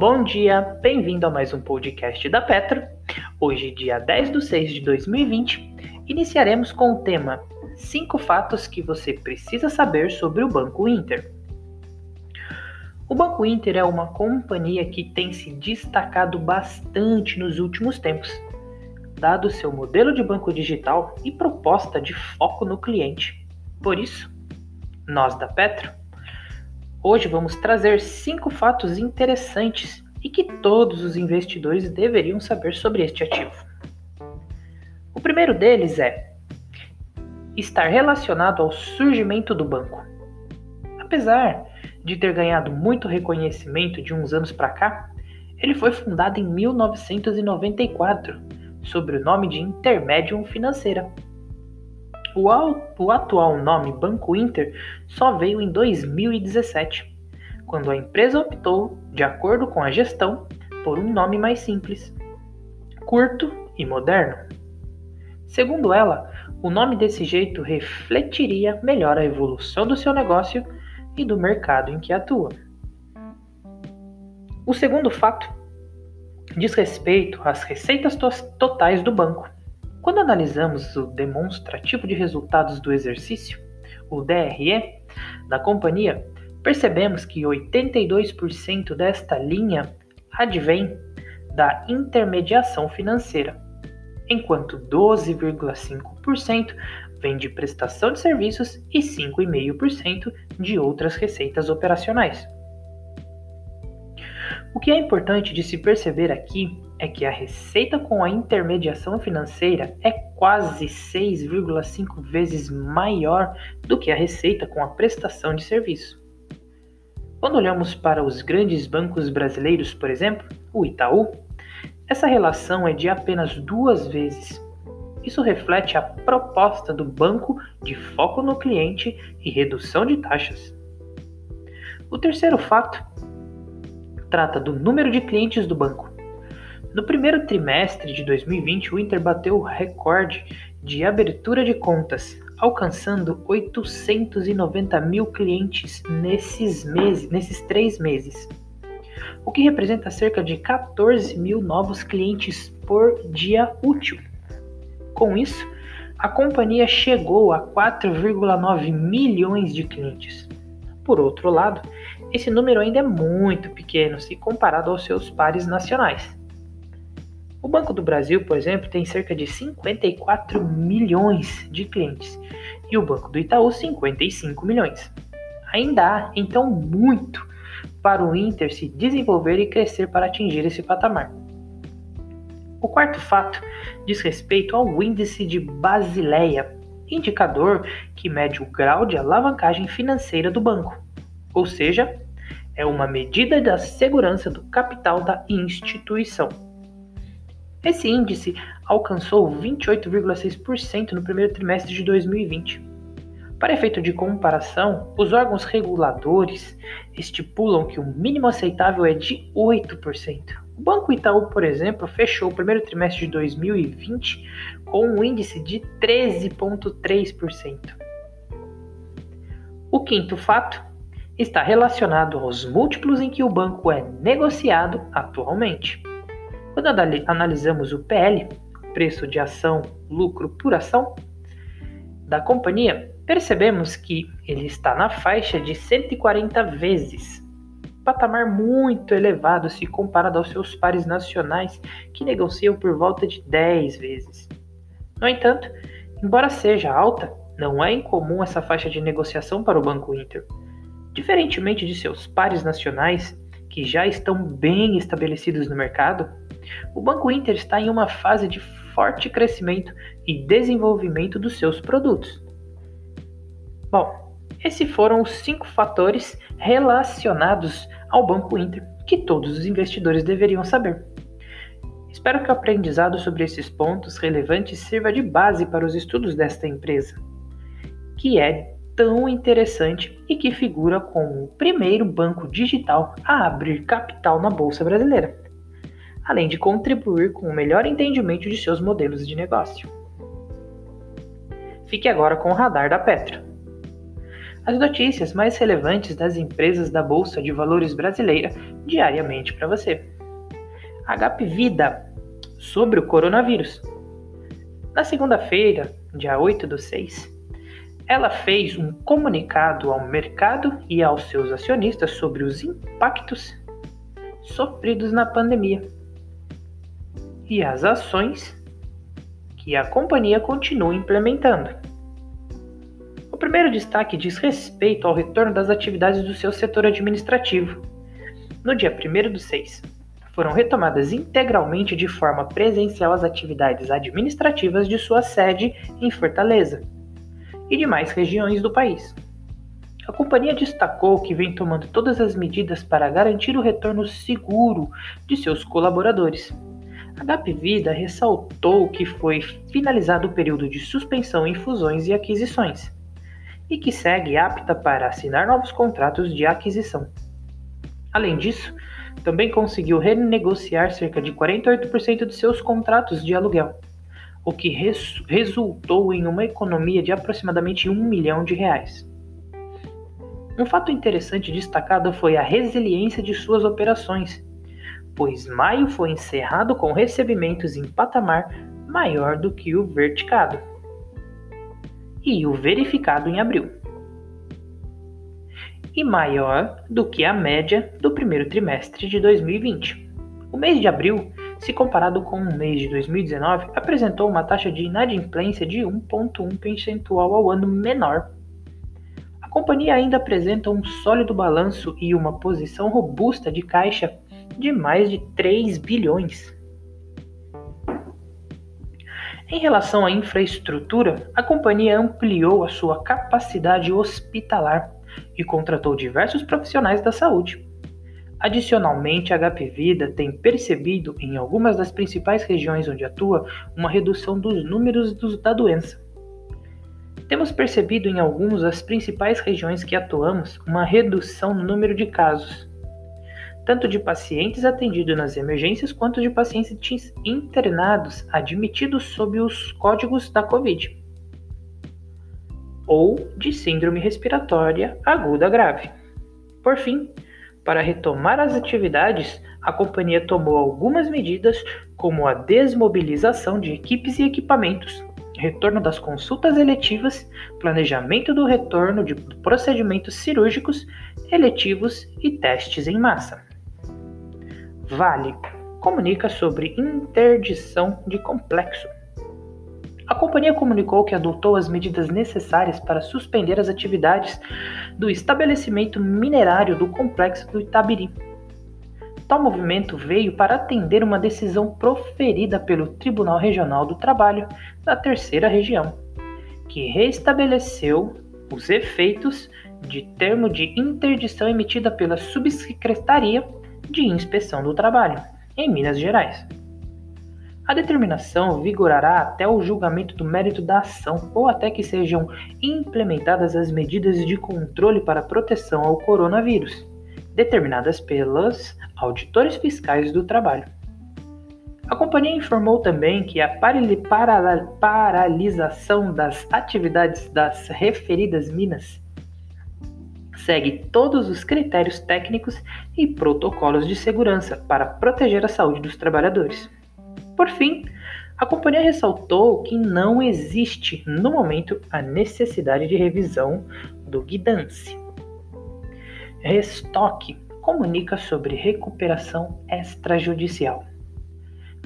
Bom dia, bem-vindo a mais um podcast da Petro. Hoje, dia 10 de 6 de 2020, iniciaremos com o tema 5 fatos que você precisa saber sobre o Banco Inter. O Banco Inter é uma companhia que tem se destacado bastante nos últimos tempos, dado seu modelo de banco digital e proposta de foco no cliente. Por isso, nós da Petro Hoje vamos trazer cinco fatos interessantes e que todos os investidores deveriam saber sobre este ativo. O primeiro deles é estar relacionado ao surgimento do banco. Apesar de ter ganhado muito reconhecimento de uns anos para cá, ele foi fundado em 1994 sob o nome de Intermedium Financeira o, o atual nome Banco Inter só veio em 2017, quando a empresa optou, de acordo com a gestão, por um nome mais simples, curto e moderno. Segundo ela, o nome desse jeito refletiria melhor a evolução do seu negócio e do mercado em que atua. O segundo fato diz respeito às receitas totais do banco. Quando analisamos o demonstrativo de resultados do exercício, o DRE, da companhia, percebemos que 82% desta linha advém da intermediação financeira, enquanto 12,5% vem de prestação de serviços e 5,5% de outras receitas operacionais. O que é importante de se perceber aqui é que a receita com a intermediação financeira é quase 6,5 vezes maior do que a receita com a prestação de serviço. Quando olhamos para os grandes bancos brasileiros, por exemplo, o Itaú, essa relação é de apenas duas vezes. Isso reflete a proposta do banco de foco no cliente e redução de taxas. O terceiro fato trata do número de clientes do banco. No primeiro trimestre de 2020, o Inter bateu o recorde de abertura de contas, alcançando 890 mil clientes nesses meses, nesses três meses, o que representa cerca de 14 mil novos clientes por dia útil. Com isso, a companhia chegou a 4,9 milhões de clientes. Por outro lado, esse número ainda é muito pequeno se comparado aos seus pares nacionais. O Banco do Brasil, por exemplo, tem cerca de 54 milhões de clientes e o Banco do Itaú 55 milhões. Ainda há, então, muito para o Inter se desenvolver e crescer para atingir esse patamar. O quarto fato diz respeito ao índice de Basileia, indicador que mede o grau de alavancagem financeira do banco, ou seja, é uma medida da segurança do capital da instituição. Esse índice alcançou 28,6% no primeiro trimestre de 2020. Para efeito de comparação, os órgãos reguladores estipulam que o mínimo aceitável é de 8%. O Banco Itaú, por exemplo, fechou o primeiro trimestre de 2020 com um índice de 13,3%. O quinto fato está relacionado aos múltiplos em que o banco é negociado atualmente. Quando analisamos o PL, preço de ação lucro por ação, da companhia, percebemos que ele está na faixa de 140 vezes, patamar muito elevado se comparado aos seus pares nacionais que negociam por volta de 10 vezes. No entanto, embora seja alta, não é incomum essa faixa de negociação para o Banco Inter. Diferentemente de seus pares nacionais, que já estão bem estabelecidos no mercado, o Banco Inter está em uma fase de forte crescimento e desenvolvimento dos seus produtos. Bom, esses foram os cinco fatores relacionados ao Banco Inter que todos os investidores deveriam saber. Espero que o aprendizado sobre esses pontos relevantes sirva de base para os estudos desta empresa, que é tão interessante e que figura como o primeiro banco digital a abrir capital na Bolsa Brasileira além de contribuir com o melhor entendimento de seus modelos de negócio. Fique agora com o radar da Petra. As notícias mais relevantes das empresas da Bolsa de Valores brasileira diariamente para você. HP Vida sobre o coronavírus. Na segunda-feira, dia 8 do 6, ela fez um comunicado ao mercado e aos seus acionistas sobre os impactos sofridos na pandemia e as ações que a companhia continua implementando. O primeiro destaque diz respeito ao retorno das atividades do seu setor administrativo. No dia 1 do 6, foram retomadas integralmente de forma presencial as atividades administrativas de sua sede em Fortaleza e demais regiões do país. A companhia destacou que vem tomando todas as medidas para garantir o retorno seguro de seus colaboradores. A HP Vida ressaltou que foi finalizado o período de suspensão em fusões e aquisições e que segue apta para assinar novos contratos de aquisição. Além disso, também conseguiu renegociar cerca de 48% de seus contratos de aluguel, o que res resultou em uma economia de aproximadamente um milhão de reais. Um fato interessante destacado foi a resiliência de suas operações, pois maio foi encerrado com recebimentos em patamar maior do que o verticado e o verificado em abril e maior do que a média do primeiro trimestre de 2020. O mês de abril, se comparado com o mês de 2019, apresentou uma taxa de inadimplência de 1,1 percentual ao ano menor. A companhia ainda apresenta um sólido balanço e uma posição robusta de caixa de mais de 3 bilhões. Em relação à infraestrutura, a companhia ampliou a sua capacidade hospitalar e contratou diversos profissionais da saúde. Adicionalmente, a HP Vida tem percebido em algumas das principais regiões onde atua uma redução dos números dos, da doença. Temos percebido em algumas das principais regiões que atuamos uma redução no número de casos, tanto de pacientes atendidos nas emergências quanto de pacientes internados admitidos sob os códigos da Covid ou de síndrome respiratória aguda grave. Por fim, para retomar as atividades, a companhia tomou algumas medidas, como a desmobilização de equipes e equipamentos, retorno das consultas eletivas, planejamento do retorno de procedimentos cirúrgicos, eletivos e testes em massa. Vale comunica sobre interdição de complexo. A companhia comunicou que adotou as medidas necessárias para suspender as atividades do estabelecimento minerário do complexo do Itabiri. Tal movimento veio para atender uma decisão proferida pelo Tribunal Regional do Trabalho da Terceira Região, que restabeleceu os efeitos de termo de interdição emitida pela Subsecretaria de Inspeção do Trabalho, em Minas Gerais. A determinação vigorará até o julgamento do mérito da ação ou até que sejam implementadas as medidas de controle para proteção ao coronavírus, determinadas pelos auditores fiscais do trabalho. A companhia informou também que a paralisação das atividades das referidas minas segue todos os critérios técnicos e protocolos de segurança para proteger a saúde dos trabalhadores. Por fim, a companhia ressaltou que não existe, no momento, a necessidade de revisão do guidance. Restock comunica sobre recuperação extrajudicial.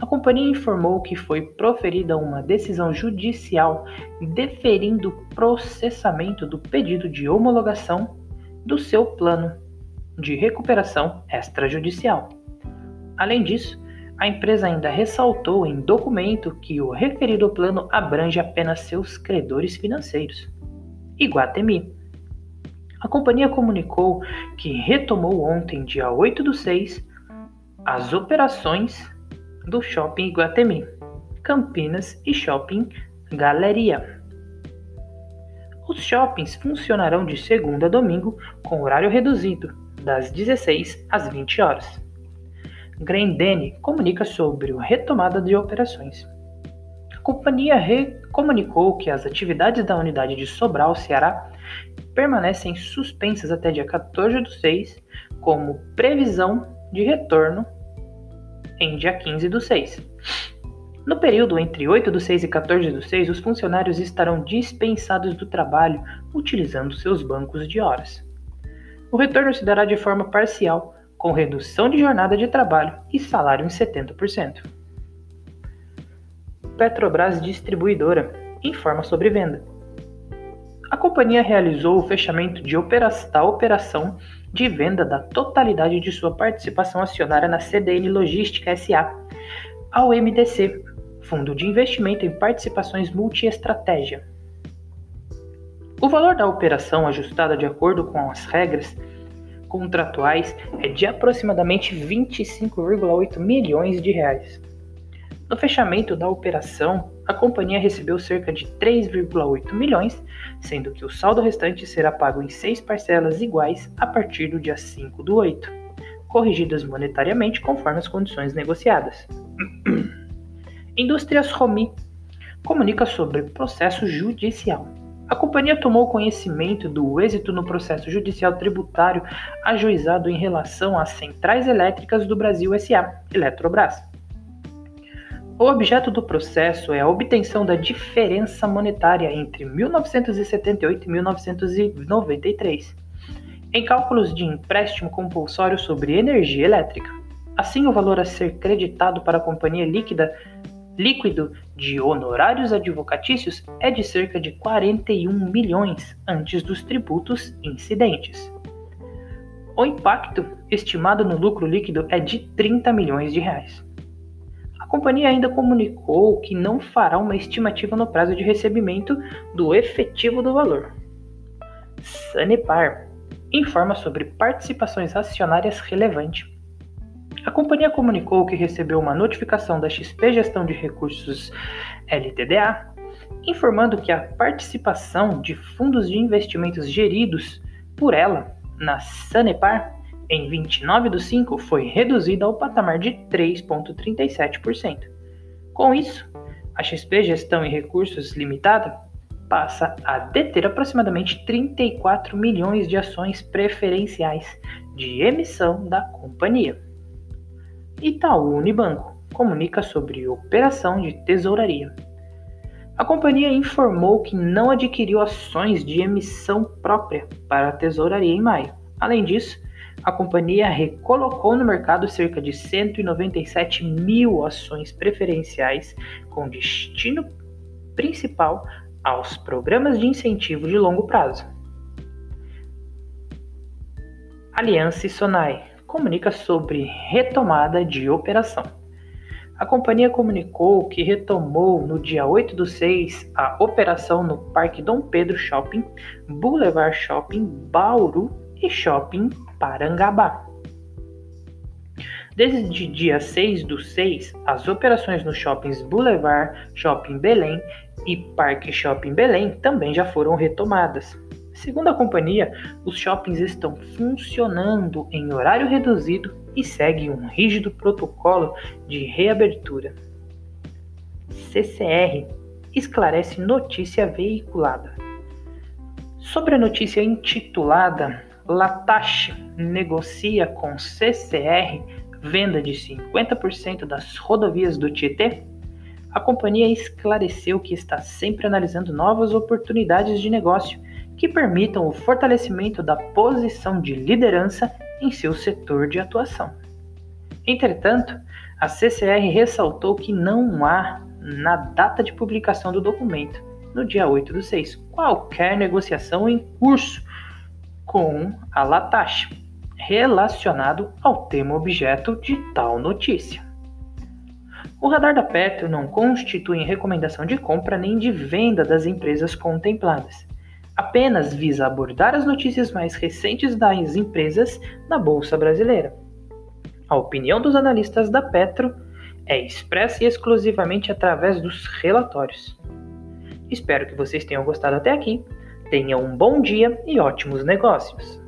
A companhia informou que foi proferida uma decisão judicial deferindo o processamento do pedido de homologação do seu plano de recuperação extrajudicial. Além disso, a empresa ainda ressaltou em documento que o referido plano abrange apenas seus credores financeiros. Iguatemi. A companhia comunicou que retomou ontem, dia 8 do 6, as operações do Shopping Iguatemi, Campinas e Shopping Galeria. Os shoppings funcionarão de segunda a domingo com horário reduzido, das 16 às 20 horas. Grendene comunica sobre a retomada de operações. A companhia comunicou que as atividades da unidade de Sobral, Ceará, permanecem suspensas até dia 14 de 6, como previsão de retorno em dia 15 do 6. No período entre 8 do 6 e 14 do 6, os funcionários estarão dispensados do trabalho utilizando seus bancos de horas. O retorno se dará de forma parcial, com redução de jornada de trabalho e salário em 70%. Petrobras Distribuidora informa sobre venda. A companhia realizou o fechamento de da operação de venda da totalidade de sua participação acionária na CDN Logística SA ao MDC, Fundo de Investimento em Participações Multiestratégia. O valor da operação ajustada de acordo com as regras contratuais é de aproximadamente 25,8 milhões de reais. No fechamento da operação, a companhia recebeu cerca de 3,8 milhões, sendo que o saldo restante será pago em seis parcelas iguais a partir do dia 5 do 8, corrigidas monetariamente conforme as condições negociadas. Indústrias Romi comunica sobre processo judicial. A companhia tomou conhecimento do êxito no processo judicial tributário ajuizado em relação às Centrais Elétricas do Brasil SA, Eletrobras. O objeto do processo é a obtenção da diferença monetária entre 1978 e 1993, em cálculos de empréstimo compulsório sobre energia elétrica. Assim, o valor a ser creditado para a companhia líquida líquido de honorários advocatícios é de cerca de 41 milhões antes dos tributos incidentes. O impacto estimado no lucro líquido é de 30 milhões de reais. A companhia ainda comunicou que não fará uma estimativa no prazo de recebimento do efetivo do valor. Sanepar informa sobre participações acionárias relevantes a companhia comunicou que recebeu uma notificação da XP Gestão de Recursos LTDA, informando que a participação de fundos de investimentos geridos por ela na Sanepar em 29 do 5 foi reduzida ao patamar de 3,37%. Com isso, a XP Gestão e Recursos Limitada passa a deter aproximadamente 34 milhões de ações preferenciais de emissão da companhia. Itaú Unibanco comunica sobre operação de tesouraria. A companhia informou que não adquiriu ações de emissão própria para a tesouraria em maio. Além disso, a companhia recolocou no mercado cerca de 197 mil ações preferenciais com destino principal aos programas de incentivo de longo prazo. Aliança e Sonai comunica sobre retomada de operação. A companhia comunicou que retomou no dia 8 do 6 a operação no Parque Dom Pedro Shopping, Boulevard Shopping Bauru e Shopping Parangabá. Desde dia 6 do 6, as operações nos shoppings Boulevard Shopping Belém e Parque Shopping Belém também já foram retomadas. Segundo a companhia, os shoppings estão funcionando em horário reduzido e seguem um rígido protocolo de reabertura. CCR esclarece notícia veiculada. Sobre a notícia intitulada Latache negocia com CCR venda de 50% das rodovias do Tietê, a companhia esclareceu que está sempre analisando novas oportunidades de negócio que permitam o fortalecimento da posição de liderança em seu setor de atuação. Entretanto, a CCR ressaltou que não há, na data de publicação do documento, no dia 8 do 6, qualquer negociação em curso com a Latash relacionado ao tema objeto de tal notícia. O radar da Petro não constitui recomendação de compra nem de venda das empresas contempladas apenas visa abordar as notícias mais recentes das empresas na Bolsa Brasileira. A opinião dos analistas da Petro é expressa exclusivamente através dos relatórios. Espero que vocês tenham gostado até aqui. Tenham um bom dia e ótimos negócios!